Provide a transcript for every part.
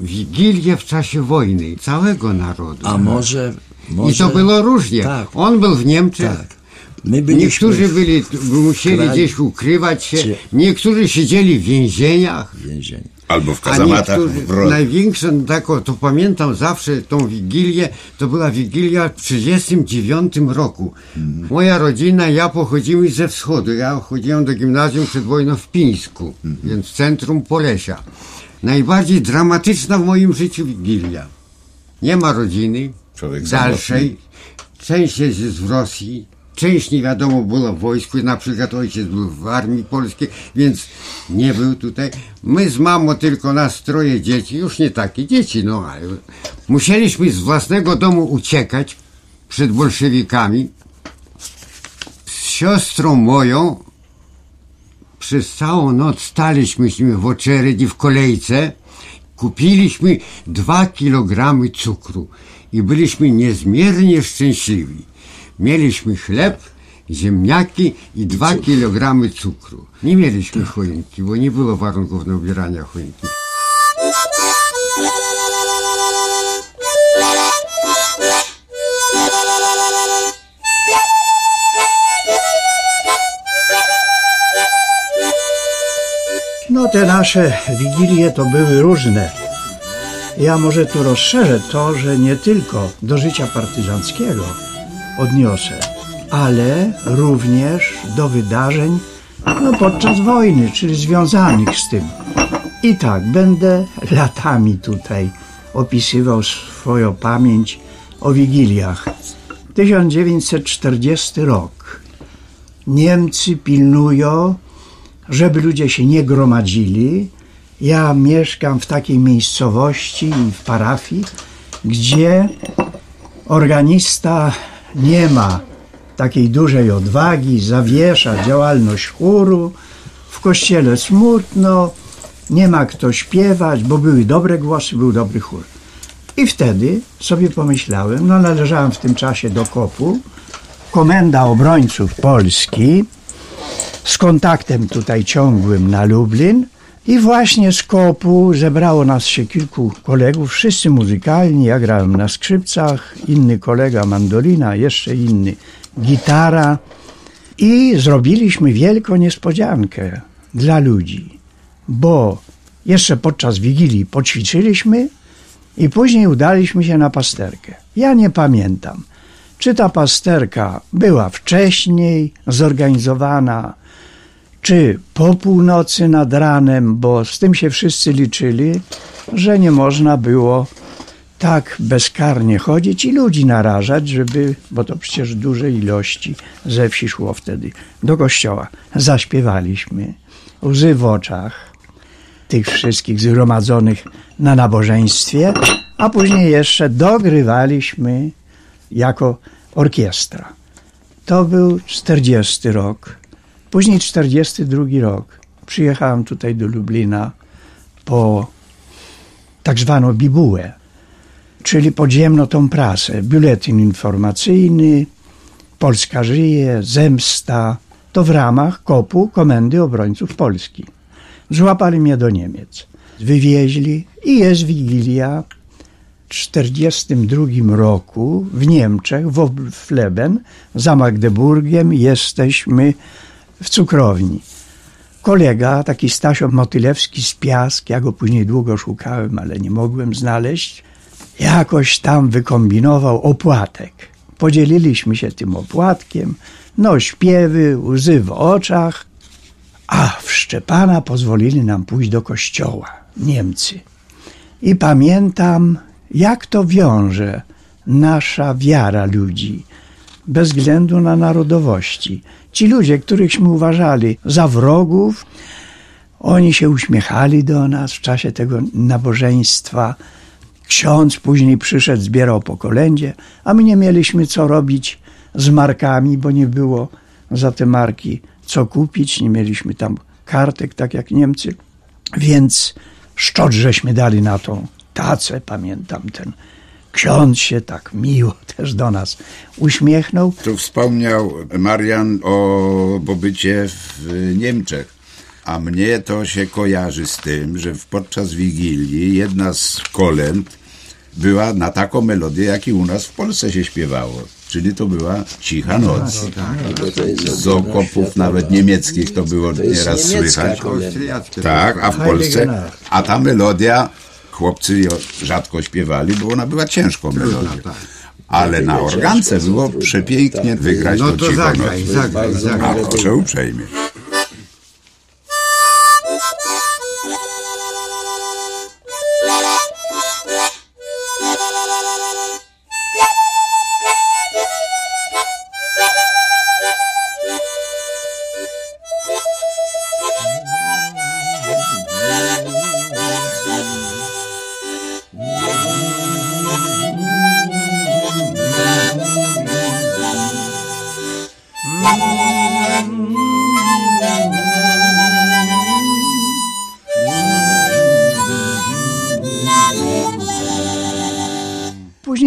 Wigilię w czasie wojny całego narodu. A może... może... I to było różnie. Tak. On był w Niemczech. Tak. My byliśmy Niektórzy byli, musieli kraju- gdzieś ukrywać się, Czy- niektórzy siedzieli w więzieniach. Albo w kazamatach, w największą taką, to pamiętam zawsze tą Wigilię, to była Wigilia w 1939 roku. Moja rodzina, ja pochodzimy ze wschodu, ja chodziłem do gimnazjum przed wojną w Pińsku, więc w centrum Polesia. Najbardziej dramatyczna w moim życiu Wigilia. Nie ma rodziny Człowiek dalszej, część jest w Rosji, część nie wiadomo była w wojsku, na przykład ojciec był w armii polskiej, więc nie był tutaj. My z mamą tylko nas troje dzieci, już nie takie dzieci, no ale musieliśmy z własnego domu uciekać przed bolszewikami. Z siostrą moją przez całą noc staliśmy w oczeredi w kolejce, kupiliśmy dwa kilogramy cukru i byliśmy niezmiernie szczęśliwi. Mieliśmy chleb, ziemniaki i dwa kilogramy cukru. Nie mieliśmy choinki, bo nie było warunków do ubierania choinki. No te nasze wigilie to były różne. Ja może tu rozszerzę to, że nie tylko do życia partyzanckiego odniosę, ale również do wydarzeń no, podczas wojny, czyli związanych z tym. I tak, będę latami tutaj opisywał swoją pamięć o wigiliach. 1940 rok. Niemcy pilnują, żeby ludzie się nie gromadzili. Ja mieszkam w takiej miejscowości i w parafii, gdzie organista nie ma takiej dużej odwagi, zawiesza działalność chóru. W kościele smutno, nie ma kto śpiewać, bo były dobre głosy, był dobry chór. I wtedy sobie pomyślałem, no należałem w tym czasie do kopu, komenda obrońców Polski, z kontaktem tutaj ciągłym na Lublin i właśnie z kopu zebrało nas się kilku kolegów, wszyscy muzykalni, ja grałem na skrzypcach, inny kolega mandolina, jeszcze inny gitara i zrobiliśmy wielką niespodziankę dla ludzi, bo jeszcze podczas Wigilii poćwiczyliśmy i później udaliśmy się na pasterkę. Ja nie pamiętam, czy ta pasterka była wcześniej zorganizowana, czy po północy nad ranem, bo z tym się wszyscy liczyli, że nie można było tak bezkarnie chodzić i ludzi narażać, żeby, bo to przecież duże ilości ze wsi szło wtedy do kościoła. Zaśpiewaliśmy, łzy w oczach tych wszystkich zgromadzonych na nabożeństwie, a później jeszcze dogrywaliśmy jako orkiestra. To był 40 rok. Później 42 rok. Przyjechałem tutaj do Lublina po tak zwaną bibułę, czyli podziemno tą prasę, biuletyn informacyjny, Polska żyje, zemsta. To w ramach kopu Komendy Obrońców Polski. Złapali mnie do Niemiec. Wywieźli i jest Wigilia w 1942 roku w Niemczech, w Fleben, za Magdeburgiem. Jesteśmy w cukrowni. Kolega, taki Stasio Motylewski z Piask, ja go później długo szukałem, ale nie mogłem znaleźć, jakoś tam wykombinował opłatek. Podzieliliśmy się tym opłatkiem, no śpiewy, łzy w oczach, a w Szczepana pozwolili nam pójść do kościoła, Niemcy. I pamiętam, jak to wiąże nasza wiara ludzi, bez względu na narodowości. Ci ludzie, którychśmy uważali za wrogów, oni się uśmiechali do nas w czasie tego nabożeństwa. Ksiądz później przyszedł, zbierał po kolędzie, a my nie mieliśmy co robić z markami, bo nie było za te marki co kupić, nie mieliśmy tam kartek, tak jak Niemcy, więc szczot żeśmy dali na tą tacę, pamiętam ten ksiądz się tak miło też do nas uśmiechnął. Tu wspomniał Marian o pobycie w Niemczech. A mnie to się kojarzy z tym, że w- podczas Wigilii jedna z kolęd była na taką melodię, jak i u nas w Polsce się śpiewało. Czyli to była Cicha Noc. Bo to jest Z okopów nawet niemieckich to było nieraz słychać. Tak, a w Polsce, a ta melodia, chłopcy rzadko śpiewali, bo ona była ciężką melodią. Ale na organce było przepięknie wygrać No to zagraj, noc. zagraj, A zagraj. proszę uprzejmie.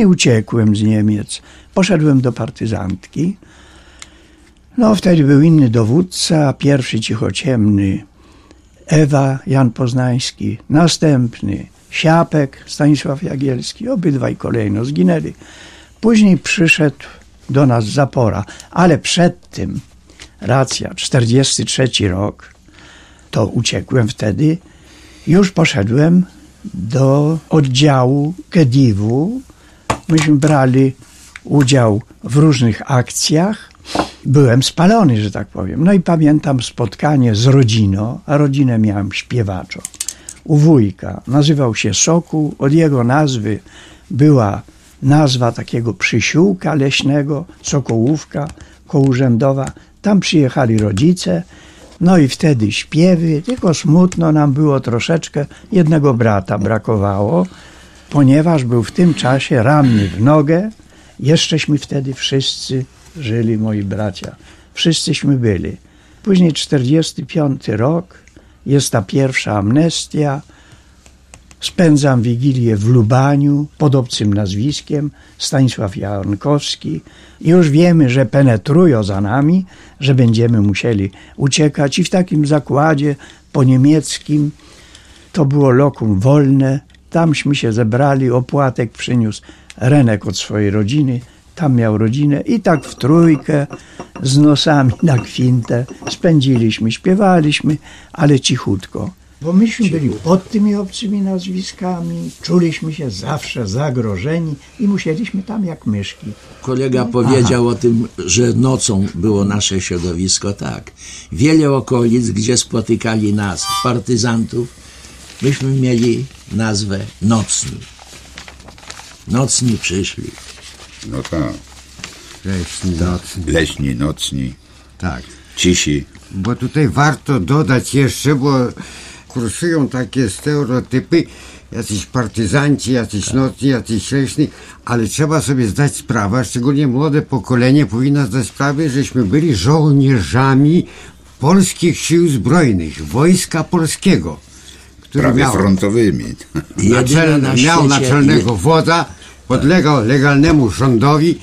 Uciekłem z Niemiec, poszedłem do partyzantki. No, wtedy był inny dowódca, pierwszy cichociemny Ewa Jan Poznański, następny Siapek Stanisław Jagielski, obydwaj kolejno zginęli. Później przyszedł do nas Zapora, ale przed tym, racja, 43 rok, to uciekłem wtedy, już poszedłem do oddziału Kediwu. Myśmy brali udział w różnych akcjach. Byłem spalony, że tak powiem. No i pamiętam spotkanie z rodziną, a rodzinę miałem śpiewaczo. U wujka. Nazywał się Sokół. Od jego nazwy była nazwa takiego przysiłka leśnego, Sokołówka kołurzędowa. Tam przyjechali rodzice, no i wtedy śpiewy, tylko smutno nam było troszeczkę, jednego brata brakowało, ponieważ był w tym czasie ranny w nogę. Jeszcześmy wtedy wszyscy żyli, moi bracia. Wszyscyśmy byli. Później 45 rok, jest ta pierwsza amnestia. Spędzam Wigilię w Lubaniu pod obcym nazwiskiem Stanisław Jankowski. Już wiemy, że penetrują za nami, że będziemy musieli uciekać i w takim zakładzie po niemieckim to było lokum wolne. Tamśmy się zebrali, opłatek przyniósł Renek od swojej rodziny, tam miał rodzinę i tak w trójkę z nosami na kwintę spędziliśmy, śpiewaliśmy, ale cichutko. Bo myśmy byli pod tymi obcymi nazwiskami, czuliśmy się zawsze zagrożeni i musieliśmy tam jak myszki. Kolega powiedział o tym, że nocą było nasze środowisko, tak. Wiele okolic, gdzie spotykali nas, partyzantów, myśmy mieli nazwę Nocni. Nocni przyszli. No tak. Leśni, nocni. Leśni, nocni, Tak. cisi. Bo tutaj warto dodać jeszcze, bo kursują takie stereotypy, jacyś partyzanci, jacyś nocni, jacyś leśni, ale trzeba sobie zdać sprawę, szczególnie młode pokolenie powinno zdać sprawę, żeśmy byli żołnierzami polskich sił zbrojnych, Wojska Polskiego, który Prawie miał, frontowymi. Naczel, na miał naczelnego wodza, podlegał legalnemu rządowi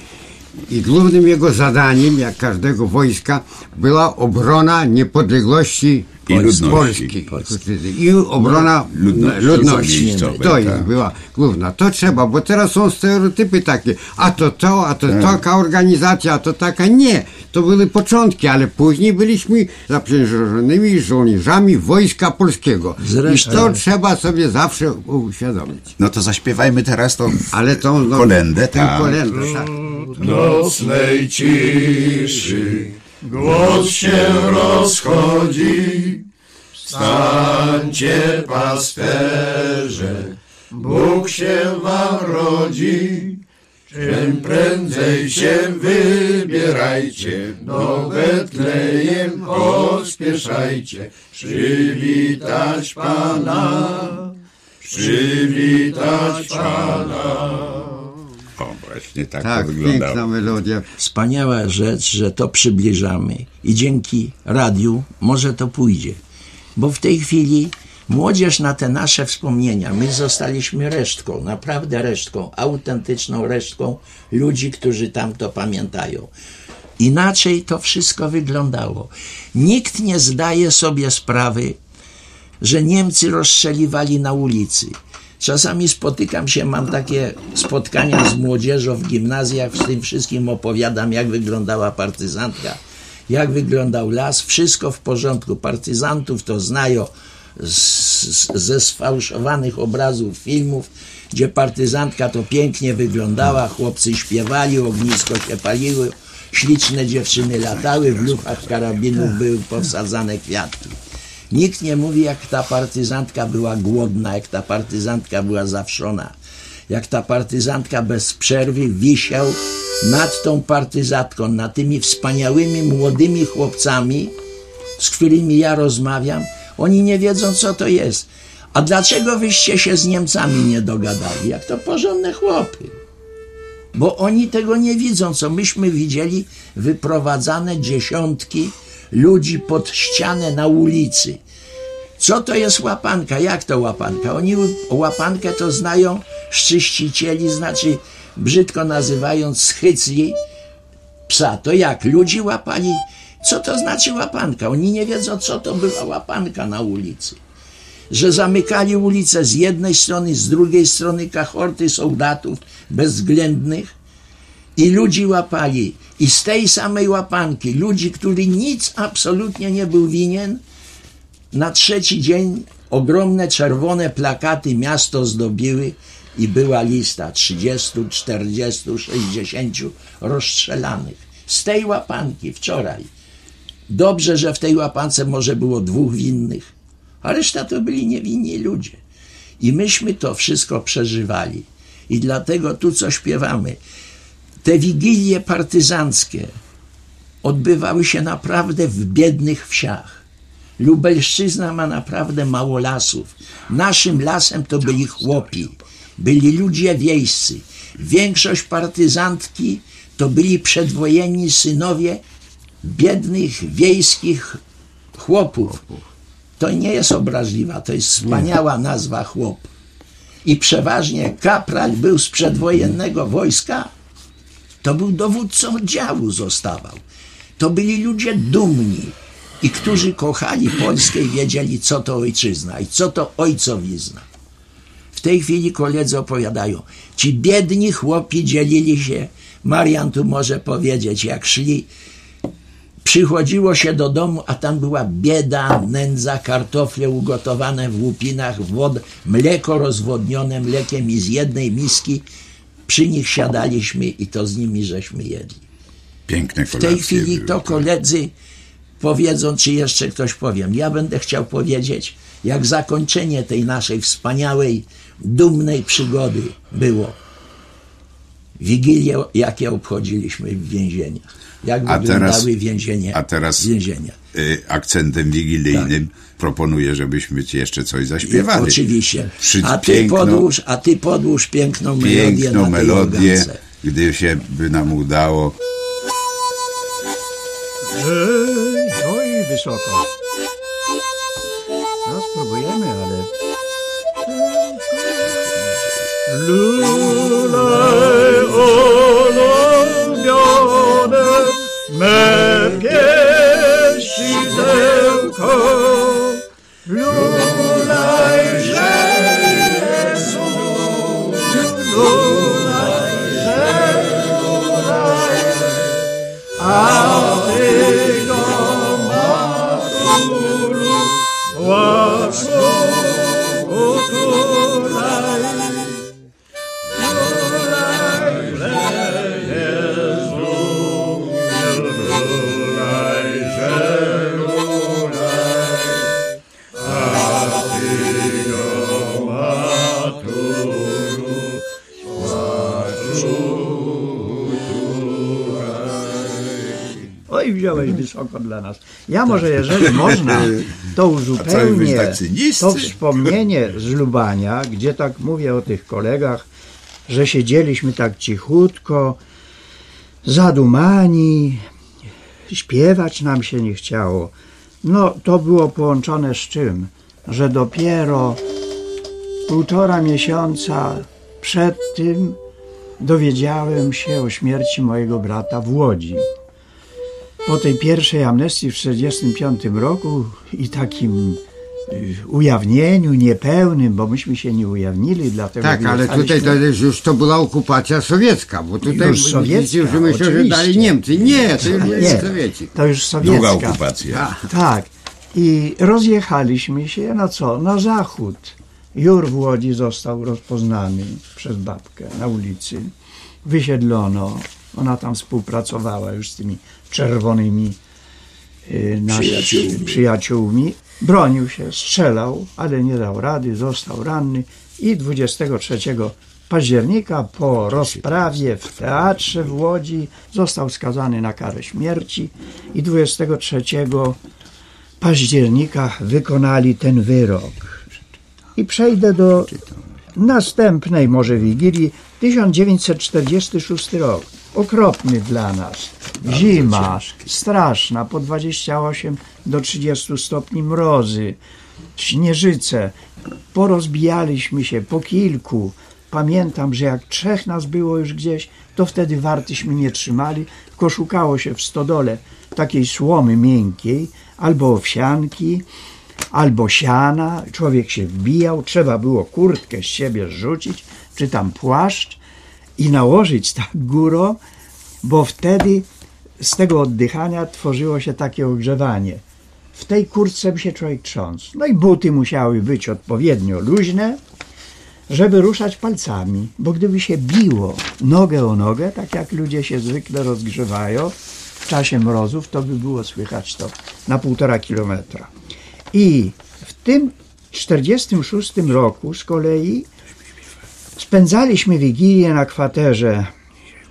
i głównym jego zadaniem, jak każdego wojska, była obrona niepodległości I ludności. Polski. I obrona Ludności. ludności. Miejscowej, To jest tak. była główna. To trzeba, bo teraz są stereotypy takie, a to to, a to Tak. taka organizacja, a to taka. Nie, to były początki, ale później byliśmy zaprzężonymi żołnierzami Wojska Polskiego. Zresztą- I to trzeba sobie zawsze uświadomić. No to zaśpiewajmy teraz tą Ale tą no, kolendę, tę tak. kolendę, tak. nocnej ciszy głos się rozchodzi. Stańcie pasterze, Bóg się wam rodzi. Czym prędzej się wybierajcie, do Betlejem pospieszajcie, przywitać Pana, przywitać Pana. O, właśnie tak, Tak, to wyglądało. piękna melodia. Wspaniała rzecz, że to przybliżamy i dzięki radiu może to pójdzie. Bo w tej chwili młodzież na te nasze wspomnienia, my zostaliśmy resztką, naprawdę resztką, autentyczną resztką ludzi, którzy tam to pamiętają. Inaczej to wszystko wyglądało. Nikt nie zdaje sobie sprawy, że Niemcy rozstrzeliwali na ulicy. Czasami spotykam się, mam takie spotkania z młodzieżą w gimnazjach, z tym wszystkim opowiadam, jak wyglądała partyzantka, jak wyglądał las, wszystko w porządku. Partyzantów to znają ze sfałszowanych obrazów filmów, gdzie partyzantka to pięknie wyglądała, chłopcy śpiewali, ognisko się paliły, śliczne dziewczyny latały, w lufach karabinów były powsadzane kwiatki. Nikt nie mówi, jak ta partyzantka była głodna, jak ta partyzantka była zawszona, jak ta partyzantka bez przerwy wisiał nad tą partyzantką, nad tymi wspaniałymi młodymi chłopcami, z którymi ja rozmawiam. Oni nie wiedzą, co to jest. A dlaczego wyście się z Niemcami nie dogadali? Jak to porządne chłopy. Bo oni tego nie widzą, co myśmy widzieli wyprowadzane dziesiątki ludzi pod ścianę na ulicy. Co to jest łapanka? Jak to łapanka? Oni łapankę to znają szczyścicieli, znaczy brzydko nazywając schycli psa. To jak? Ludzi łapali? Co to znaczy łapanka? Oni nie wiedzą, co to była łapanka na ulicy. Że zamykali ulicę z jednej strony, z drugiej strony kahorty soldatów bezwzględnych i ludzi łapali. I z tej samej łapanki ludzi, który nic absolutnie nie był winien, na trzeci dzień ogromne czerwone plakaty miasto zdobiły i była lista 30, 40, 60 rozstrzelanych. Z tej łapanki wczoraj. Dobrze, że w tej łapance może było dwóch winnych, a reszta to byli niewinni ludzie. I myśmy to wszystko przeżywali. I dlatego tu, co śpiewamy, te wigilie partyzanckie odbywały się naprawdę w biednych wsiach. Lubelszczyzna ma naprawdę mało lasów. Naszym lasem to byli chłopi, byli ludzie wiejscy. Większość partyzantki to byli przedwojenni synowie biednych wiejskich chłopów. To nie jest obraźliwa, to jest wspaniała nazwa chłop. I przeważnie kapral był z przedwojennego wojska, to był dowódcą oddziału, zostawał. To byli ludzie dumni i którzy kochali Polskę i wiedzieli, co to ojczyzna i co to ojcowizna. W tej chwili koledzy opowiadają, ci biedni chłopi dzielili się, Marian tu może powiedzieć, jak szli, przychodziło się do domu, a tam była bieda, nędza, kartofle ugotowane w łupinach, wod, mleko rozwodnione mlekiem i z jednej miski przy nich siadaliśmy i to z nimi żeśmy jedli. Piękne W kolacje tej chwili były, to koledzy powiedzą, czy jeszcze ktoś powiem. Ja będę chciał powiedzieć, jak zakończenie tej naszej wspaniałej, dumnej przygody było. Wigilie, jakie obchodziliśmy w więzieniach. Jak A wyglądały teraz- więzienia. a teraz- więzienia. Y, akcentem wigilijnym Tak. proponuję, żebyśmy ci jeszcze coś zaśpiewali. Oczywiście. Przy- A ty, piękną- podłóż, a ty podłóż piękną melodię Piękną na tej melodię, organce. gdy się by nam udało. Ej, oj, wysoko. No, spróbujemy, ale... Lulaj Merghești și zeu, wziąłeś wysoko dla nas. Ja może, jeżeli można, to uzupełnię tak to wspomnienie z Lubania, gdzie tak mówię o tych kolegach, że siedzieliśmy tak cichutko, zadumani, śpiewać nam się nie chciało. No, to było połączone z czym? Że dopiero półtora miesiąca przed tym dowiedziałem się o śmierci mojego brata w Łodzi. Po tej pierwszej amnestii w 1945 roku i takim y, ujawnieniu niepełnym, bo myśmy się nie ujawnili, dlatego Tak, ale tutaj to już, już to była okupacja sowiecka, bo tutaj Już sowiecka, że myślę, że dali Niemcy. Nie, to już Nie, nie Sowieci. to już sowiecka. Druga okupacja. Tak. I rozjechaliśmy się na co? Na zachód. Jur w Łodzi został rozpoznany przez babkę na ulicy. Wysiedlono. Ona tam współpracowała już z tymi czerwonymi y, Przyjaciółmi. przyjaciółmi. Bronił się, strzelał, ale nie dał rady, został ranny i 23 października po rozprawie w teatrze w Łodzi został skazany na karę śmierci i 23 października wykonali ten wyrok. I przejdę do następnej może Wigilii, 1946 rok. Okropny dla nas. Zima, straszna, po 28 do 30 stopni mrozy, śnieżyce. Porozbijaliśmy się po kilku. Pamiętam, że jak trzech nas było już gdzieś, to wtedy wartyśmy nie trzymali, tylko szukało się w stodole takiej słomy miękkiej, albo owsianki, albo siana. Człowiek się wbijał, trzeba było kurtkę z siebie zrzucić, czy tam płaszcz i nałożyć tak górą, bo wtedy z tego oddychania tworzyło się takie ogrzewanie. W tej kurtce by się człowiek trząsł. No i buty musiały być odpowiednio luźne, żeby ruszać palcami, bo gdyby się biło nogę o nogę, tak jak ludzie się zwykle rozgrzewają w czasie mrozów, to by było słychać to na półtora kilometra. I w tym 46 roku z kolei spędzaliśmy Wigilię na kwaterze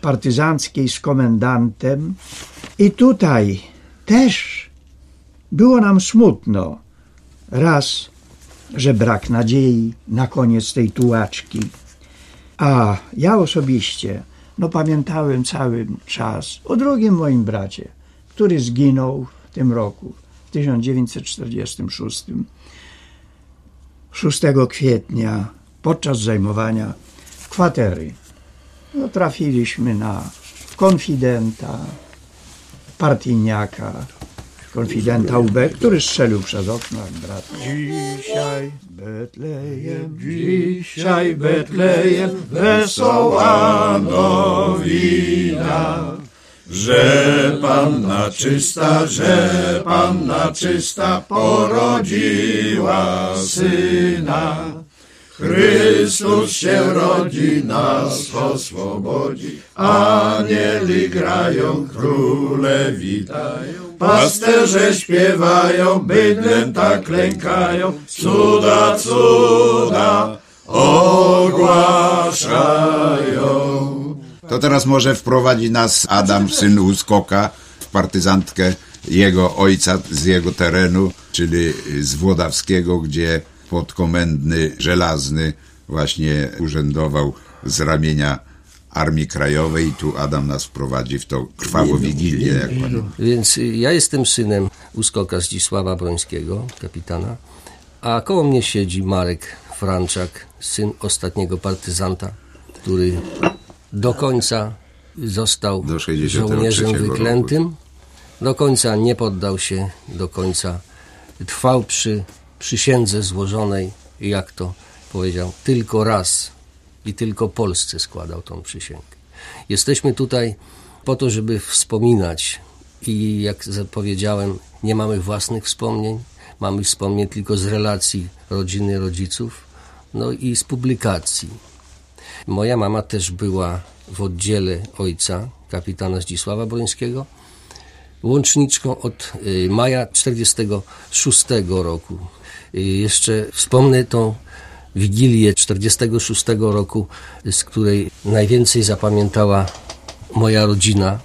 partyzanckiej z komendantem i tutaj też było nam smutno. Raz, że brak nadziei na koniec tej tułaczki. A ja osobiście, no pamiętałem cały czas o drugim moim bracie, który zginął w tym roku, w 1946. 6 kwietnia podczas zajmowania kwatery. No, trafiliśmy na konfidenta, partyjniaka, konfidenta UB, który strzelił przez okno jak brat. Dzisiaj Betlejem, Dzisiaj Betlejem wesoła nowina, że Panna czysta, że Panna czysta porodziła Syna. Chrystus się rodzi, nas oswobodzi, anieli grają, króle witają. Pasterze śpiewają, bydlęta klękają, cuda, cuda ogłaszają. To teraz może wprowadzi nas Adam, syn Uskoka, w partyzantkę jego ojca z jego terenu, czyli z Włodawskiego, gdzie podkomendny Żelazny właśnie urzędował z ramienia Armii Krajowej. I tu Adam nas wprowadzi w tą krwawą wigilię, jak pan Więc ja jestem synem Uskoka Zdzisława Brońskiego, kapitana, a koło mnie siedzi Marek Franczak, syn ostatniego partyzanta, który do końca został Do 63 żołnierzem roku. wyklętym, do końca nie poddał się, do końca trwał przy przysiędze złożonej, jak to powiedział, tylko raz i tylko Polsce składał tą przysięgę. Jesteśmy tutaj po to, żeby wspominać i jak powiedziałem, nie mamy własnych wspomnień, mamy wspomnień tylko z relacji rodziny, rodziców, no i z publikacji. Moja mama też była w oddziale ojca, kapitana Zdzisława Brońskiego, łączniczką od y, maja 46 roku. Y, Jeszcze wspomnę tą Wigilię 46 roku, z której najwięcej zapamiętała moja rodzina.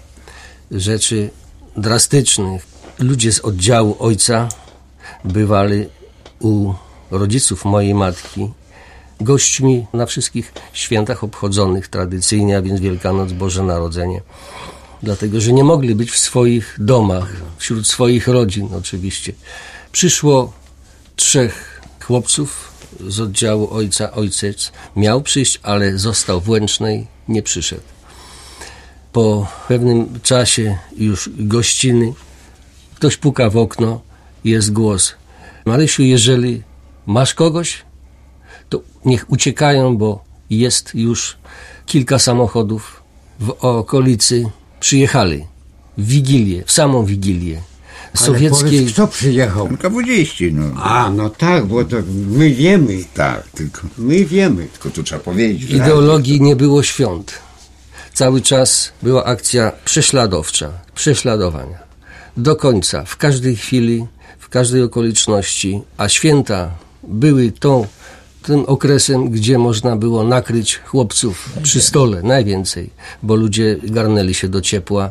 Rzeczy drastycznych. Ludzie z oddziału ojca bywali u rodziców mojej matki gośćmi na wszystkich świętach obchodzonych tradycyjnie, a więc Wielkanoc, Boże Narodzenie. Dlatego, że nie mogli być w swoich domach, wśród swoich rodzin oczywiście. Przyszło trzech chłopców z oddziału ojca. Ojciec miał przyjść, ale został w Łęcznej, nie przyszedł. Po pewnym czasie już gościny ktoś puka w okno, jest głos. Marysiu, jeżeli masz kogoś, to niech uciekają, bo jest już kilka samochodów w okolicy przyjechali. W Wigilię, w samą Wigilię. Ale Sowieckiej. powiedz, kto przyjechał? NKWDziści, no. A, no tak, bo to my wiemy. Tak, tylko, My wiemy. tylko tu trzeba powiedzieć. ideologii nie było świąt. Cały czas była akcja prześladowcza, prześladowania. Do końca, w każdej chwili, w każdej okoliczności, a święta były tą, tym okresem, gdzie można było nakryć chłopców przy stole najwięcej, bo ludzie garnęli się do ciepła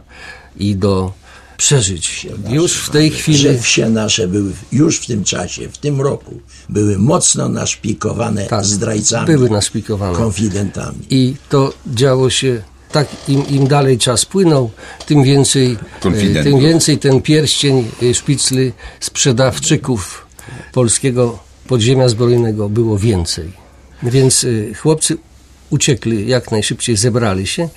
i do przeżyć. Już w tej Że chwili wsie nasze były już w tym czasie, w tym roku, były mocno naszpikowane Tak, zdrajcami, były naszpikowane. konfidentami. I to działo się tak, im, im dalej czas płynął, tym więcej, tym więcej ten pierścień e, szpicly sprzedawczyków polskiego podziemia zbrojnego było więcej. Więc e, chłopcy uciekli jak najszybciej, zebrali się,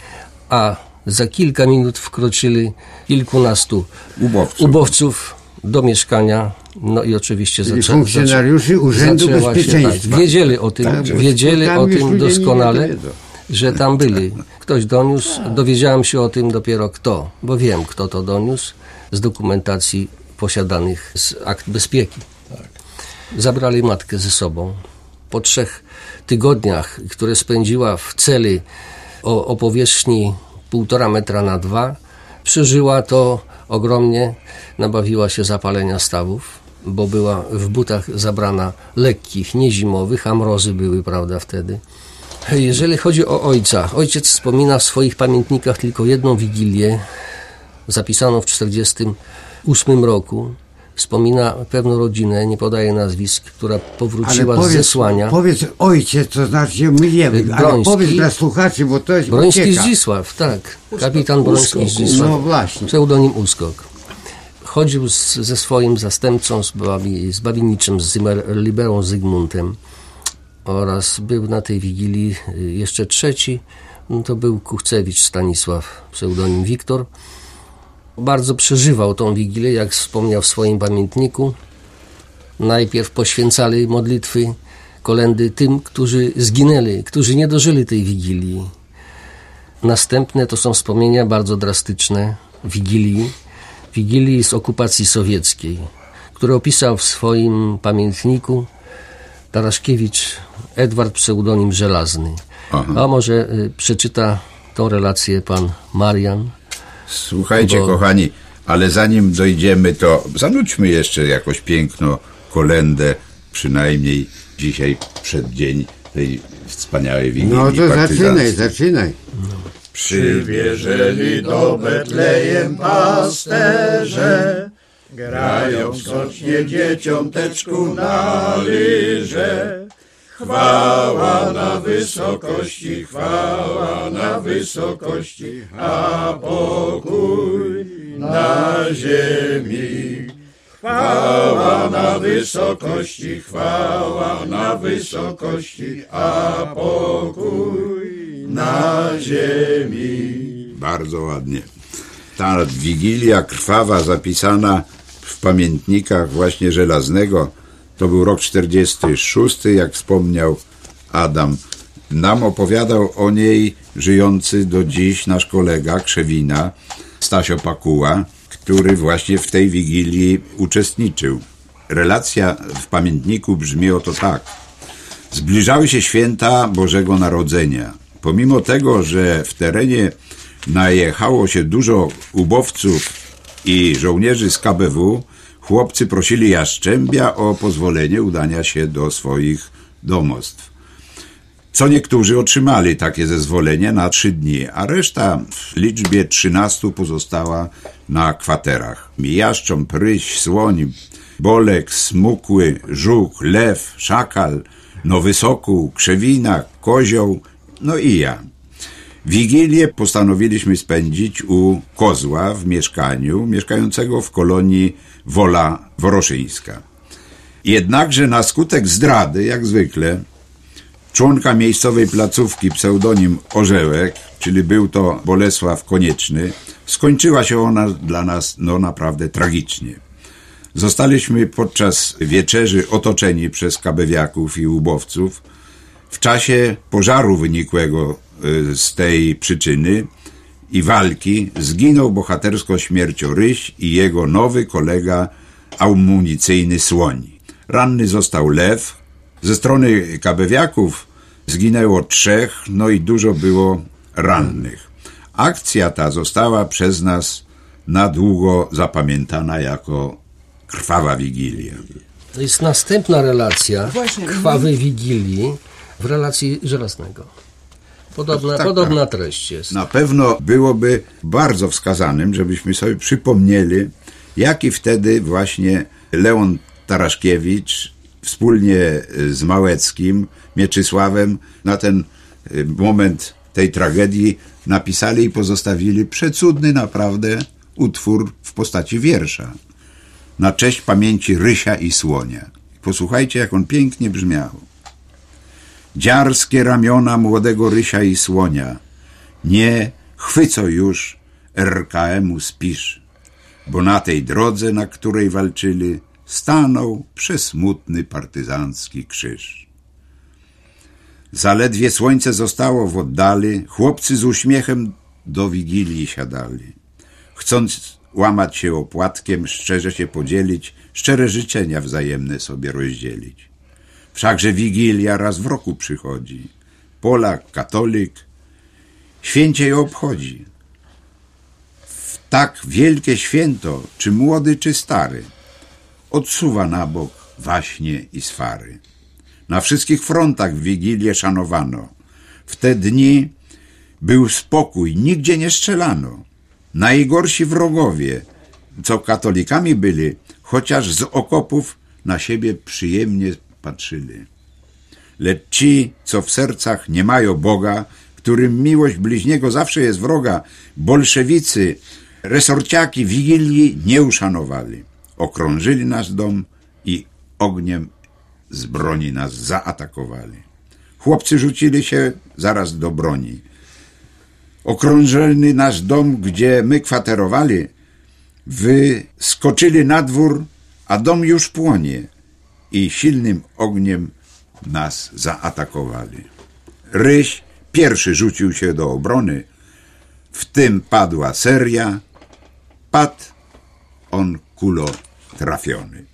a za kilka minut wkroczyli kilkunastu Ubowców. ubowców do mieszkania. No i oczywiście Czyli zaczę- funkcjonariuszy Urzędu zaczęła się, Bezpieczeństwa. Tak, wiedzieli o tym, Tak, wiedzieli o tym doskonale, że tam byli. Ktoś doniósł, dowiedziałem się o tym dopiero kto, bo wiem kto to doniósł z dokumentacji posiadanych z akt bezpieki. Zabrali matkę ze sobą. Po trzech tygodniach, które spędziła w celi o, o powierzchni półtora metra na dwa, przeżyła to ogromnie, nabawiła się zapalenia stawów, bo była w butach zabrana lekkich, nie zimowych, a mrozy były, prawda, wtedy. Jeżeli chodzi o ojca, ojciec wspomina w swoich pamiętnikach tylko jedną wigilię, zapisaną w 1948 roku. Wspomina pewną rodzinę, nie podaje nazwisk, która Ale powróciła z powiedz, zesłania. powiedz ojciec, to znaczy my wiemy, ale Broński. powiedz dla słuchaczy, bo to jest Broński ucieka. Zdzisław, tak. Kapitan Broński Uskok. Zdzisław. No właśnie. Pseudonim Uskok. Chodził z, ze swoim zastępcą, z, bawi, z Bawiniczym, z Liberą Zygmuntem oraz był na tej wigilii y, jeszcze trzeci, no to był Kuchcewicz Stanisław, pseudonim Wiktor. Bardzo przeżywał tą wigilię, jak wspomniał w swoim pamiętniku. Najpierw poświęcali modlitwy, kolendy tym, którzy zginęli, którzy nie dożyli tej wigilii. Następne to są wspomnienia bardzo drastyczne Wigilii, Wigilii z okupacji sowieckiej, które opisał w swoim pamiętniku Taraszkiewicz Edward pseudonim Żelazny. A może y, przeczyta tą relację pan Marian. Słuchajcie, Bo- kochani, ale zanim dojdziemy, to zanudźmy jeszcze jakoś piękno kolendę, przynajmniej dzisiaj przeddzień tej wspaniałej Wigilii No to zaczynaj, zaczynaj. Przybierzeli do Betlejem pasterze, grają skocznie dzieciąteczku na lyże. Chwała na wysokości, chwała na wysokości, a pokój na ziemi. Chwała na wysokości, chwała na wysokości, a pokój na ziemi. Bardzo ładnie. Ta Wigilia krwawa zapisana w pamiętnikach właśnie Żelaznego to był rok 46, jak wspomniał Adam. Nam opowiadał o niej żyjący do dziś nasz kolega Krzewina, Stasio Pakuła, który właśnie w tej Wigilii uczestniczył. Relacja w pamiętniku brzmi oto tak. Zbliżały się święta Bożego Narodzenia. Pomimo tego, że w terenie najechało się dużo ubowców i żołnierzy z KBW, chłopcy prosili Jaszczębia o pozwolenie udania się do swoich domostw. Co niektórzy otrzymali takie zezwolenie na trzy dni, a reszta w liczbie 13 pozostała na kwaterach. Jaszcząb, ryś, słoń, bolek, smukły, żuk, lew, szakal, nowy sokół, krzewina, kozioł, no i ja. Wigilię postanowiliśmy spędzić u kozła w mieszkaniu, mieszkającego w kolonii Wola Woroszyńska. Jednakże na skutek zdrady, jak zwykle, członka miejscowej placówki pseudonim Orzełek, czyli był to Bolesław Konieczny, skończyła się ona dla nas no naprawdę tragicznie. Zostaliśmy podczas wieczerzy otoczeni przez kabewiaków i ubowców. W czasie pożaru wynikłego z tej przyczyny i walki zginął bohatersko śmiercią Ryś i jego nowy kolega amunicyjny Słoń. Ranny został Lew. Ze strony kabewiaków zginęło trzech, no i dużo było rannych. Akcja ta została przez nas na długo zapamiętana jako krwawa wigilia. To jest następna relacja krwawej Wigilii w relacji Żelaznego. Podobna, Tak, podobna treść jest. Na pewno byłoby bardzo wskazanym, żebyśmy sobie przypomnieli, jaki wtedy właśnie Leon Taraszkiewicz wspólnie z Małeckim, Mieczysławem na ten y, moment tej tragedii napisali i pozostawili przecudny naprawdę utwór w postaci wiersza na cześć pamięci Rysia i Słonia. Posłuchajcie, jak on pięknie brzmiał. Dziarskie ramiona młodego Rysia i Słonia, nie chwyco już RKM-u spisz, bo na tej drodze, na której walczyli, stanął przesmutny partyzancki krzyż. Zaledwie słońce zostało w oddali, chłopcy z uśmiechem do wigilii siadali. Chcąc łamać się opłatkiem, szczerze się podzielić, szczere życzenia wzajemne sobie rozdzielić. Wszakże Wigilia raz w roku przychodzi. Polak, katolik, święcie ją obchodzi. W tak wielkie święto, czy młody, czy stary, odsuwa na bok waśnie i swary. Na wszystkich frontach Wigilię szanowano. W te dni był spokój, nigdzie nie strzelano. Najgorsi wrogowie, co katolikami byli, chociaż z okopów na siebie przyjemnie patrzyli. Lecz ci, co w sercach nie mają Boga, którym miłość bliźniego zawsze jest wroga, bolszewicy, resorciaki Wigilii nie uszanowali. Okrążyli nasz dom i ogniem z broni nas zaatakowali. Chłopcy rzucili się zaraz do broni. Okrążyli nasz dom, gdzie my kwaterowali, wyskoczyli na dwór, a dom już płonie i silnym ogniem nas zaatakowali. Ryś pierwszy rzucił się do obrony, w tym padła seria, padł on kulo trafiony.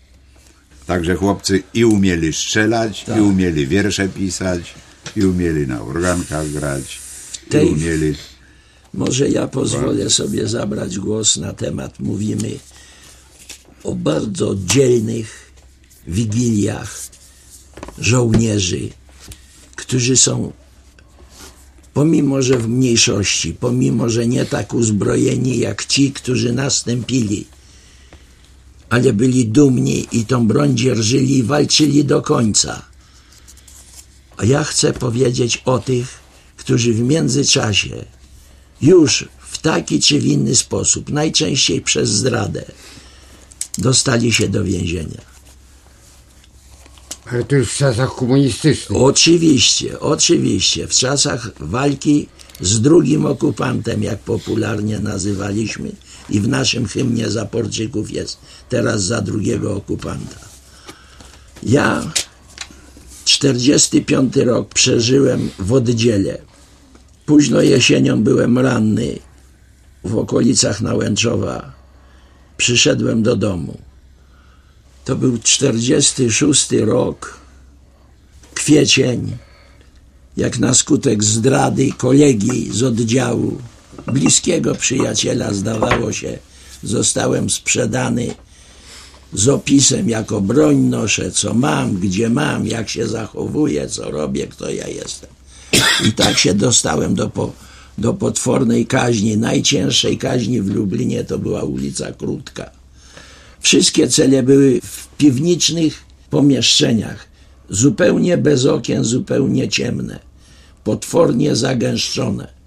Także chłopcy i umieli strzelać, i umieli wiersze pisać, i umieli na organkach grać, i Tej- umieli... Może ja pozwolę sobie zabrać głos na temat. Mówimy o bardzo dzielnych wigiliach żołnierzy, którzy są, pomimo że w mniejszości, pomimo że nie tak uzbrojeni jak ci, którzy następili, ale byli dumni i tą broń dzierżyli i walczyli do końca. A ja chcę powiedzieć o tych, którzy w międzyczasie już w taki czy w inny sposób, najczęściej przez zdradę, dostali się do więzienia. Ale to już w czasach komunistycznych. Oczywiście, oczywiście, w czasach walki z drugim okupantem, jak popularnie nazywaliśmy, i w naszym hymnie Zaporczyków jest teraz za drugiego okupanta. Ja 45 rok przeżyłem w oddziele. Późno jesienią byłem ranny w okolicach Nałęczowa. Przyszedłem do domu. To był 46 rok, kwiecień, jak na skutek zdrady kolegi z oddziału, bliskiego przyjaciela, zdawało się, zostałem sprzedany z opisem, jako broń noszę, co mam, gdzie mam, jak się zachowuję, co robię, kto ja jestem. I tak się dostałem do, po, do potwornej kaźni. Najcięższej kaźni w Lublinie to była ulica Krótka. Wszystkie cele były w piwniczych pomieszczeniach, zupełnie bez okien, zupełnie ciemne, potwornie zagęszczone.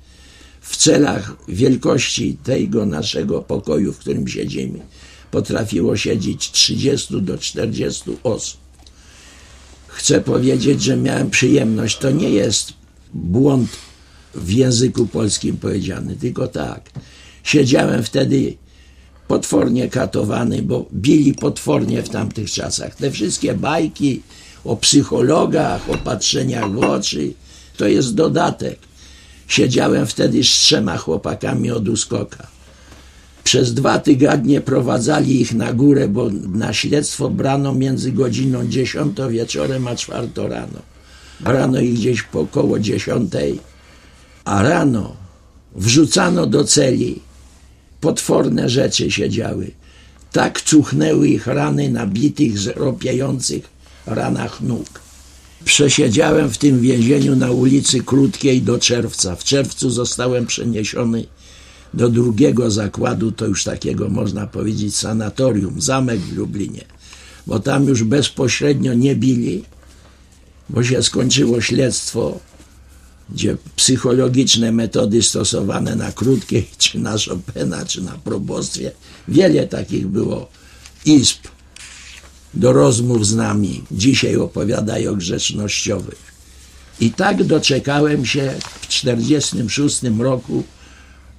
W celach wielkości tego naszego pokoju, w którym siedzimy, potrafiło siedzieć 30 do 40 osób. chcę powiedzieć, że miałem przyjemność. To nie jest błąd w języku polskim powiedziany, tylko tak. Siedziałem wtedy potwornie katowany, bo bili potwornie w tamtych czasach. Te wszystkie bajki o psychologach, o patrzeniach w oczy, to jest dodatek. Siedziałem wtedy z trzema chłopakami od uskoka. Przez dwa tygodnie prowadzali ich na górę, bo na śledztwo brano między godziną 10 wieczorem a 4 rano. Brano ich gdzieś po około 10, a rano wrzucano do celi. Potworne rzeczy się działy. Tak cuchnęły ich rany na bitych, ropiejących ranach nóg. Przesiedziałem w tym więzieniu na ulicy Krótkiej do czerwca. W czerwcu zostałem przeniesiony do drugiego zakładu, to już takiego można powiedzieć sanatorium, zamek w Lublinie, bo tam już bezpośrednio nie bili, bo się skończyło śledztwo, gdzie psychologiczne metody stosowane na krótkiej, czy na Chopina, czy na probostwie, wiele takich było izb do rozmów z nami. Dzisiaj opowiadają grzecznościowych. I tak doczekałem się w 1946 roku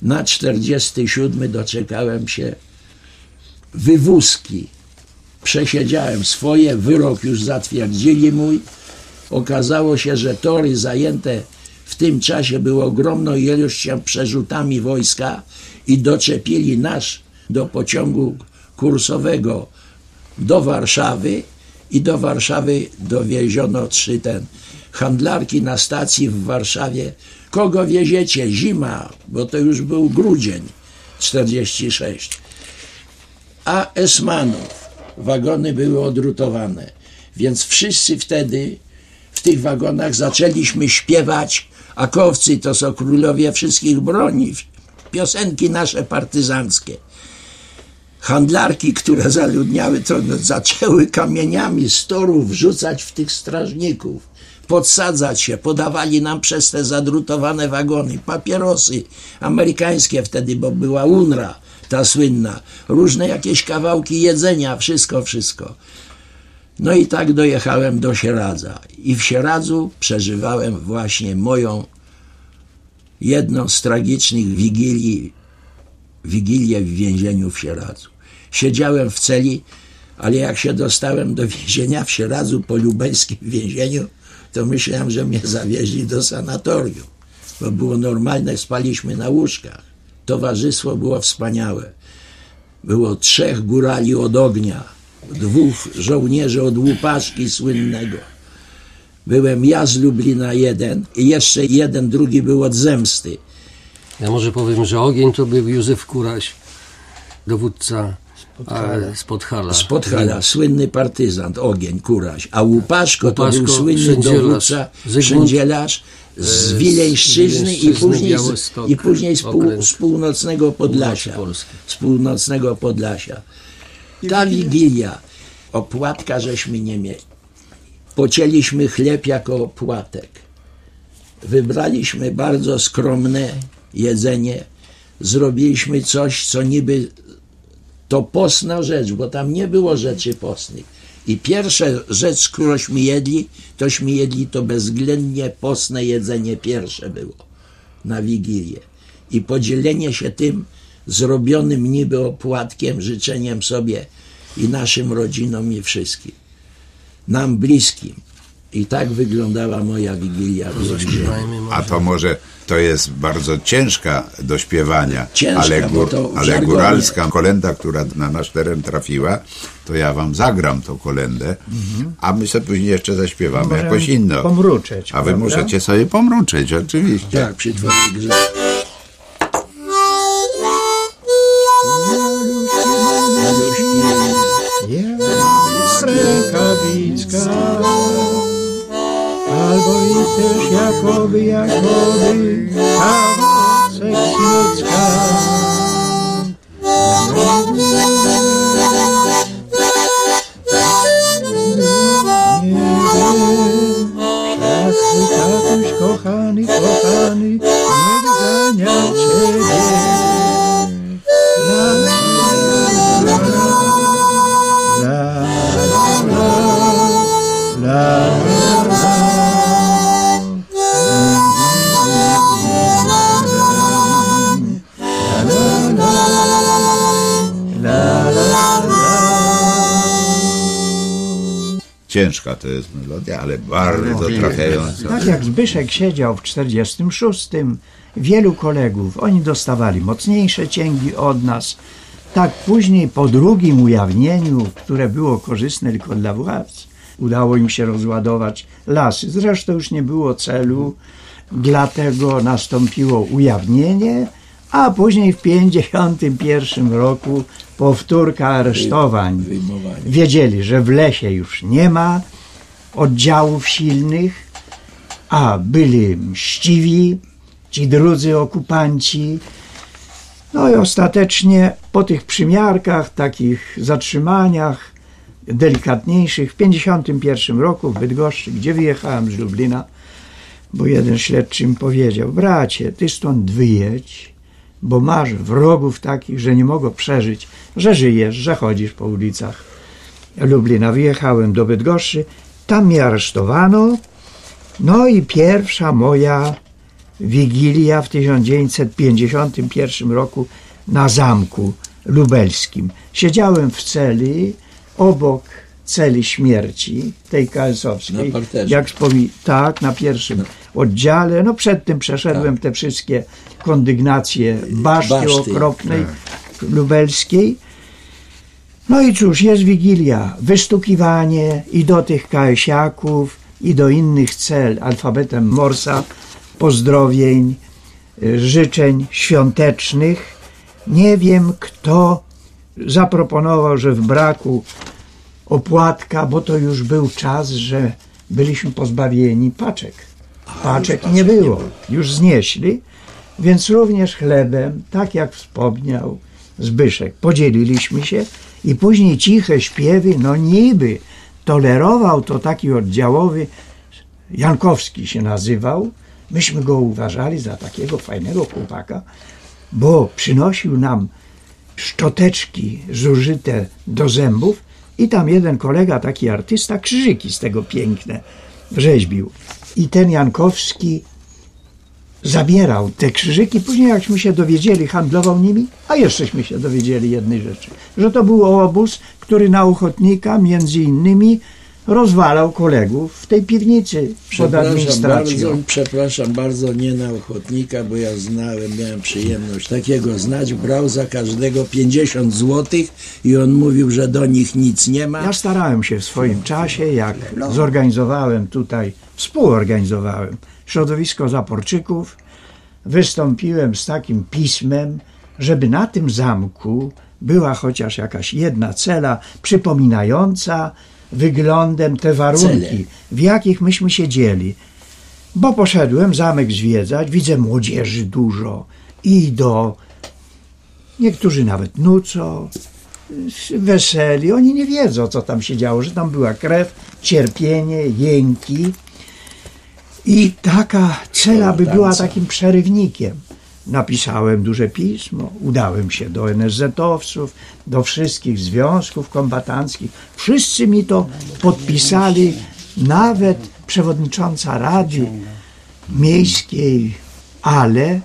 na 47 doczekałem się wywózki. Przesiedziałem swoje, wyrok już zatwierdzili mój. Okazało się, że tory zajęte w tym czasie były ogromną ilością przerzutami wojska i doczepili nas do pociągu kursowego do Warszawy i do Warszawy dowieziono trzy ten handlarki na stacji w Warszawie. Kogo wieziecie? Zima, bo to już był grudzień 46. A Esmanów. Wagony były odrutowane. Więc wszyscy wtedy w tych wagonach zaczęliśmy śpiewać Akowcy to są królowie wszystkich broni. Piosenki nasze partyzanckie handlarki, które zaludniały, to zaczęły kamieniami z torów wrzucać w tych strażników, podsadzać się, podawali nam przez te zadrutowane wagony papierosy amerykańskie wtedy, bo była UNRA, ta słynna, różne jakieś kawałki jedzenia, wszystko, wszystko. No i tak dojechałem do Sieradza i w Sieradzu przeżywałem właśnie moją jedną z tragicznych wigilii, wigilię w więzieniu w Sieradzu. Siedziałem w celi, ale jak się dostałem do więzienia w Sieradzu po lubelskim więzieniu, to myślałem, że mnie zawieźli do sanatorium, bo było normalne, spaliśmy na łóżkach. Towarzystwo było wspaniałe. Było trzech górali od ognia, dwóch żołnierzy od łupaszki słynnego. Byłem ja z Lublina jeden i jeszcze jeden, drugi był od zemsty. Ja może powiem, że ogień to był Józef Kuraś, dowódca z Podhala. Z Podhala, słynny partyzant, ogień, kuraś. A Łupaszko, to Łupaszko, był słynny dowódca, Zygmunt, szędzielarz z z Wileńszczyzny i później, z, i później z, pół, z północnego Podlasia. Z północnego Podlasia. Ta Wigilia, opłatka żeśmy nie mieli. Pocięliśmy chleb jako opłatek. Wybraliśmy bardzo skromne jedzenie. Zrobiliśmy coś, co niby to postna rzecz, bo tam nie było rzeczy postnych. I pierwsza rzecz, którąśmy jedli, tośmy jedli to bezwzględnie postne jedzenie pierwsze było na Wigilię. I podzielenie się tym zrobionym niby opłatkiem, życzeniem sobie i naszym rodzinom i wszystkim. Nam bliskim. I tak wyglądała moja Wigilia w. A to może to jest bardzo ciężka do śpiewania, Ciężka, ale, w ale góralska kolenda, która na nasz teren trafiła, to ja wam zagram tą kolendę, a my sobie później jeszcze zaśpiewamy Możemy jakoś inną. pomruczeć, A wy prawda? możecie sobie pomruczeć, oczywiście. Tak, przy twoich grzechach. jakoby, jakoby, a w sexy ludzka. Jest melodia, ale bardzo wiem. trafiająca. Tak jak Zbyszek siedział w 46, wielu kolegów, oni dostawali mocniejsze cięgi od nas. Tak później po drugim ujawnieniu, które było korzystne tylko dla władz, udało im się rozładować lasy. Zresztą już nie było celu, dlatego nastąpiło ujawnienie, a później w 51 roku powtórka aresztowań. Wiedzieli, że w lesie już nie ma oddziałów silnych, a byli mściwi ci drudzy okupanci. No i ostatecznie po tych przymiarkach, takich zatrzymaniach delikatniejszych w 51 roku w Bydgoszczy, gdzie wyjechałem z Lublina, bo jeden śledczy mi powiedział, bracie, ty stąd wyjedź, bo masz wrogów takich, że nie mogą przeżyć, że żyjesz, że chodzisz po ulicach Lublina. Wyjechałem do Bydgoszczy, tam mnie aresztowano, no i pierwsza moja wigilia w 1951 roku na zamku lubelskim. Siedziałem w celi obok celi śmierci, tej KS-owskiej. Na parterze. Jak wspomi- tak, na pierwszym oddziale. No przed tym przeszedłem te wszystkie kondygnacje baszty, Baszty, okropnej lubelskiej. No i cóż, jest Wigilia, wystukiwanie i do tych KS-iaków, i do innych cel. Alfabetem Morsa, pozdrowień, y, życzeń świątecznych. Nie wiem, kto zaproponował, że w braku opłatka, bo to już był czas, że byliśmy pozbawieni paczek. Paczek nie było, już znieśli, więc również chlebem, tak jak wspomniał Zbyszek, podzieliliśmy się i później ciche śpiewy, no niby tolerował to taki oddziałowy, Jankowski się nazywał, myśmy go uważali za takiego fajnego chłopaka, bo przynosił nam szczoteczki zużyte do zębów i tam jeden kolega, taki artysta, krzyżyki z tego piękne rzeźbił. I ten Jankowski zabierał te krzyżyki. Później jakśmy się dowiedzieli, handlował nimi, a jeszcześmy się dowiedzieli jednej rzeczy, że to był obóz, który na ochotnika między innymi rozwalał kolegów w tej piwnicy pod administracją. bardzo, przepraszam bardzo, nie na ochotnika, bo ja znałem, miałem przyjemność takiego znać. Brał za każdego 50 złotych i on mówił, że do nich nic nie ma. Ja starałem się w swoim czasie, jak zorganizowałem tutaj, współorganizowałem środowisko zaporczyków, wystąpiłem z takim pismem, żeby na tym zamku była chociaż jakaś jedna cela przypominająca wyglądem te warunki, Cele. w jakich myśmy siedzieli. Bo poszedłem zamek zwiedzać, widzę młodzieży dużo i do niektórzy nawet nucą, weseli. Oni nie wiedzą, co tam się działo, że tam była krew, cierpienie, jęki. I taka cela by była takim przerywnikiem. Napisałem duże pismo, udałem się do NSZ-owców, do wszystkich związków kombatanckich. Wszyscy mi to podpisali, nawet przewodnicząca Rady Miejskiej, ale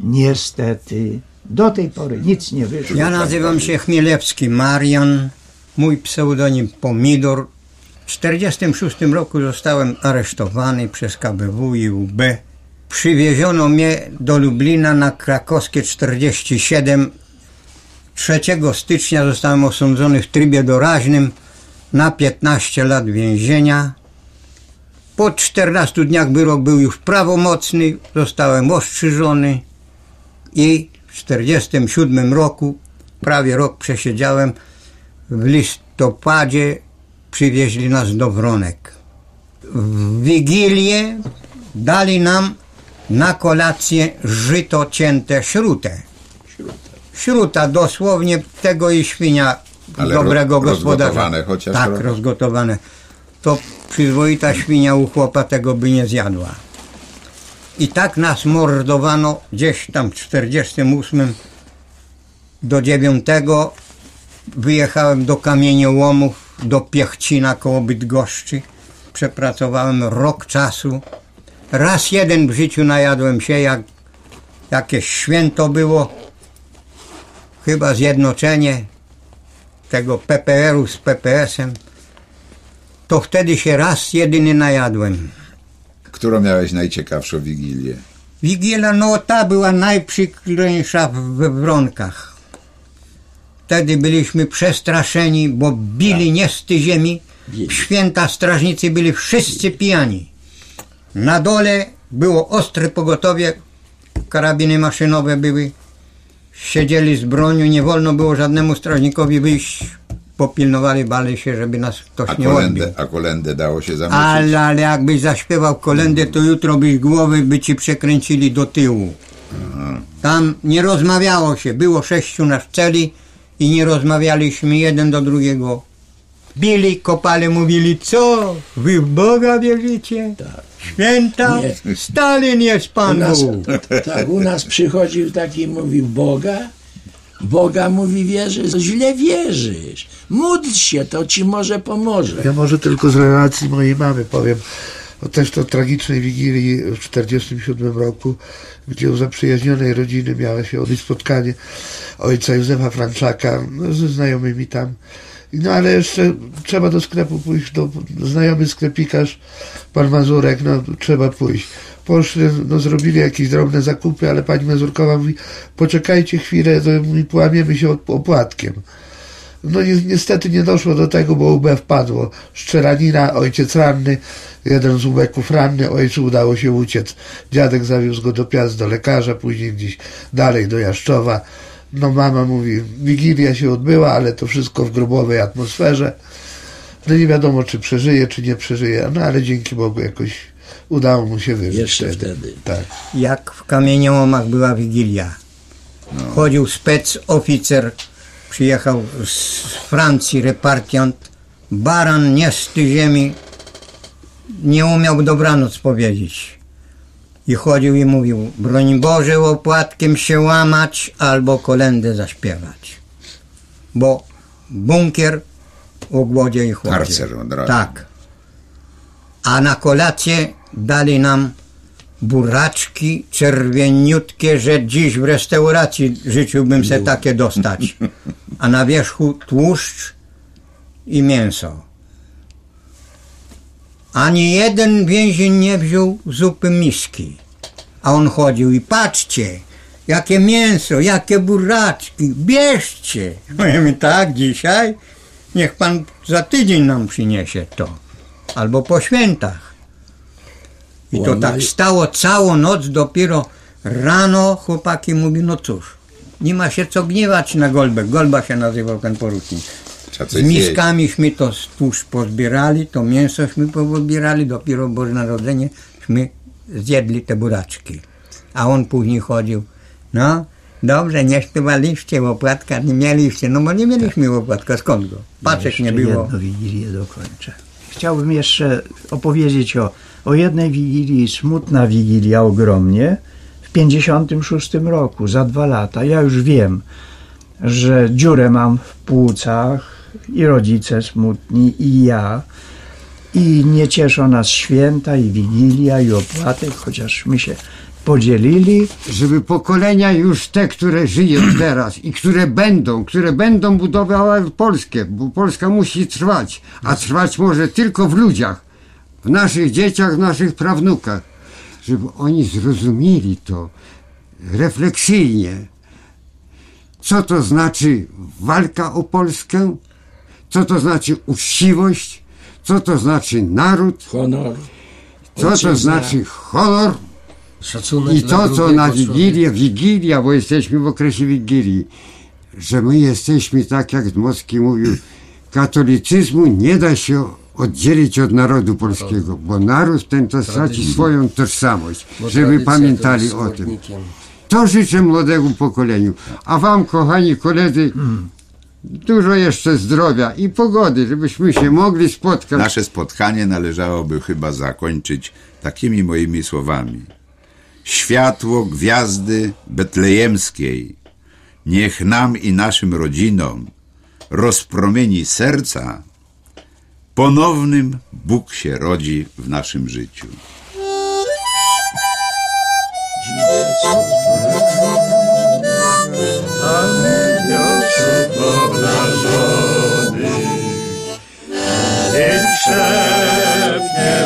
niestety do tej pory nic nie wyszło. Ja nazywam się Chmielewski Marian, mój pseudonim Pomidor. W 1946 roku zostałem aresztowany przez KBW i UB. Przywieziono mnie do Lublina na krakowskie 47. 3 stycznia zostałem osądzony w trybie doraźnym na 15 lat więzienia. Po 14 dniach wyrok był już prawomocny, zostałem ostrzyżony i w 1947 roku, prawie rok przesiedziałem, w listopadzie przywieźli nas do Wronek. W Wigilię dali nam na kolację żyto cięte śrutę. Śruta, dosłownie tego i świnia Ale dobrego ro- gospodarza. rozgotowane chociaż Tak, trochę? rozgotowane. To przyzwoita świnia u chłopa tego by nie zjadła. I tak nas mordowano gdzieś tam w 48 do 9 wyjechałem do kamieniołomów, do Piechcina koło Bydgoszczy. Przepracowałem rok czasu. Raz jeden w życiu najadłem się, jak jakieś święto było. Chyba zjednoczenie tego PPR-u z PPS-em. to wtedy się raz jedyny najadłem. Którą miałeś najciekawszą wigilię? Wigilia, no ta była najprzykleńsza we Wronkach. Wtedy byliśmy przestraszeni, bo bili nie z tej ziemi. W święta strażnicy byli wszyscy pijani. Na dole było ostre pogotowie, karabiny maszynowe były. Siedzieli z bronią, nie wolno było żadnemu strażnikowi wyjść. Popilnowali, bali się, żeby nas ktoś A nie odbił. kolendę, a kolendę dało się zamówić? Ale, ale jakbyś zaśpiewał kolendę, to jutro byś głowy by ci przekręcili do tyłu. Tam nie rozmawiało się. Było sześciu na celi i nie rozmawialiśmy jeden do drugiego. Bili, kopali, mówili, co? Wy w Boga wierzycie? Święta? Nie. Stalin jest Pan Bóg. tak, u nas przychodził taki i mówił Boga. Boga mówi wierzysz, źle wierzysz. Módl się, to ci może pomoże. Ja może tylko z relacji mojej mamy powiem o też to tragicznej Wigilii w 1947 roku, gdzie u zaprzyjaźnionej rodziny miało się odbyć spotkanie ojca Józefa Franczaka no, ze znajomymi tam. No ale jeszcze trzeba do sklepu pójść, do, znajomy sklepikarz, pan Mazurek, no trzeba pójść. Poszli, no zrobili jakieś drobne zakupy, ale pani Mazurkowa mówi, poczekajcie chwilę, to mi połamiemy się opłatkiem. No ni niestety nie doszło do tego, bo UB wpadło. Szczeranina, ojciec ranny, jeden z ubeków ranny, ojcu udało się uciec. Dziadek zawiózł go do Piast, do lekarza, później gdzieś dalej do Jaszczowa. No mama mówi, wigilia się odbyła, ale to wszystko w grobowej atmosferze. No nie wiadomo, czy przeżyje, czy nie przeżyje, no ale dzięki Bogu jakoś udało mu się wyżyć. Jeszcze wtedy. Tak. jak w kamieniołomach była Wigilia. Chodził spec oficer, przyjechał z Francji, repartiant, baran nie z tej ziemi, nie umiał dobranoc powiedzieć. I chodził i mówił, broń Boże opłatkiem się łamać albo kolendę zaśpiewać. Bo bunkier o głodzie i chłodzie. Karcer od razu. Tak. A na kolację dali nam buraczki czerwieniutkie, że dziś w restauracji życzyłbym se takie dostać. A na wierzchu tłuszcz i mięso. Ani jeden więzień nie wziął zupy miski. A on chodził i patrzcie, jakie mięso, jakie buraczki, bierzcie. Mówimy tak, dzisiaj niech pan za tydzień nam przyniesie to. Albo po świętach. I to tak stało całą noc, dopiero rano chłopaki mówi, no cóż, nie ma się co gniewać na Golbę. Golba się nazywał ten porucznik. Z miskamiśmy to tłuszcz pozbierali, to mięsośmy pozbierali, dopiero Boże Narodzenieśmy zjedli te buraczki. A on później chodził, no dobrze, nie śpiewaliście, łopłatka nie mieliście, no bo nie mieliśmy łopłatka, skąd go? Paczek nie było. jedną wigilię dokończę. Chciałbym jeszcze opowiedzieć o, o jednej wigilii, smutna wigilia ogromnie, w 56 roku, za dwa lata. Ja już wiem, że dziurę mam w płucach i rodzice smutni i ja. I nie cieszą nas święta i wigilia i opłatek, chociaż my się podzielili. żeby pokolenia już te, które żyją teraz i które będą, które będą budowały Polskę, bo Polska musi trwać, a trwać może tylko w ludziach, w naszych dzieciach, w naszych prawnukach, żeby oni zrozumieli to refleksyjnie, co to znaczy walka o Polskę, co to znaczy uczciwość, co to znaczy naród, Honor. co to znaczy honor, Szacunek i to, co na. Wigilię, Wigilia, bo jesteśmy w okresie Wigilii, że my jesteśmy, tak jak Dmowski mówił, katolicyzmu nie da się oddzielić od narodu polskiego, bo naród ten to straci swoją tożsamość, Bo żeby to pamiętali o tym. To życzę młodemu pokoleniu. A wam, kochani koledzy, dużo jeszcze zdrowia i pogody, żebyśmy się mogli spotkać. Nasze spotkanie należałoby chyba zakończyć takimi moimi słowami. Światło gwiazdy betlejemskiej niech nam i naszym rodzinom rozpromieni serca, ponownym Bóg się rodzi w naszym życiu. Szepnie.